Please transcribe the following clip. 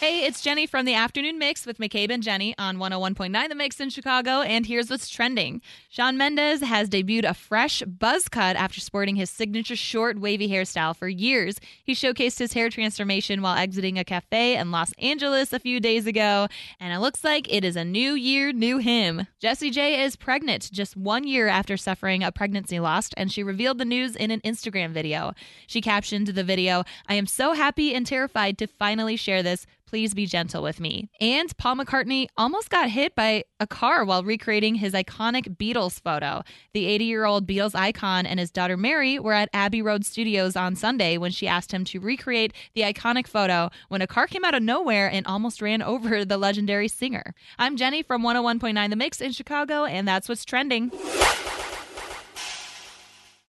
Hey, it's Jenny from the Afternoon Mix with McCabe and Jenny on 101.9 The Mix in Chicago. And here's what's trending Shawn Mendes has debuted a fresh buzz cut after sporting his signature short, wavy hairstyle for years. He showcased his hair transformation while exiting a cafe in Los Angeles a few days ago. And it looks like it is a new year, new him. Jessie J is pregnant just one year after suffering a pregnancy loss, and she revealed the news in an Instagram video. She captioned the video I am so happy and terrified to finally share this. Please be gentle with me. And Paul McCartney almost got hit by a car while recreating his iconic Beatles photo. The 80 year old Beatles icon and his daughter Mary were at Abbey Road Studios on Sunday when she asked him to recreate the iconic photo when a car came out of nowhere and almost ran over the legendary singer. I'm Jenny from 101.9 The Mix in Chicago, and that's what's trending.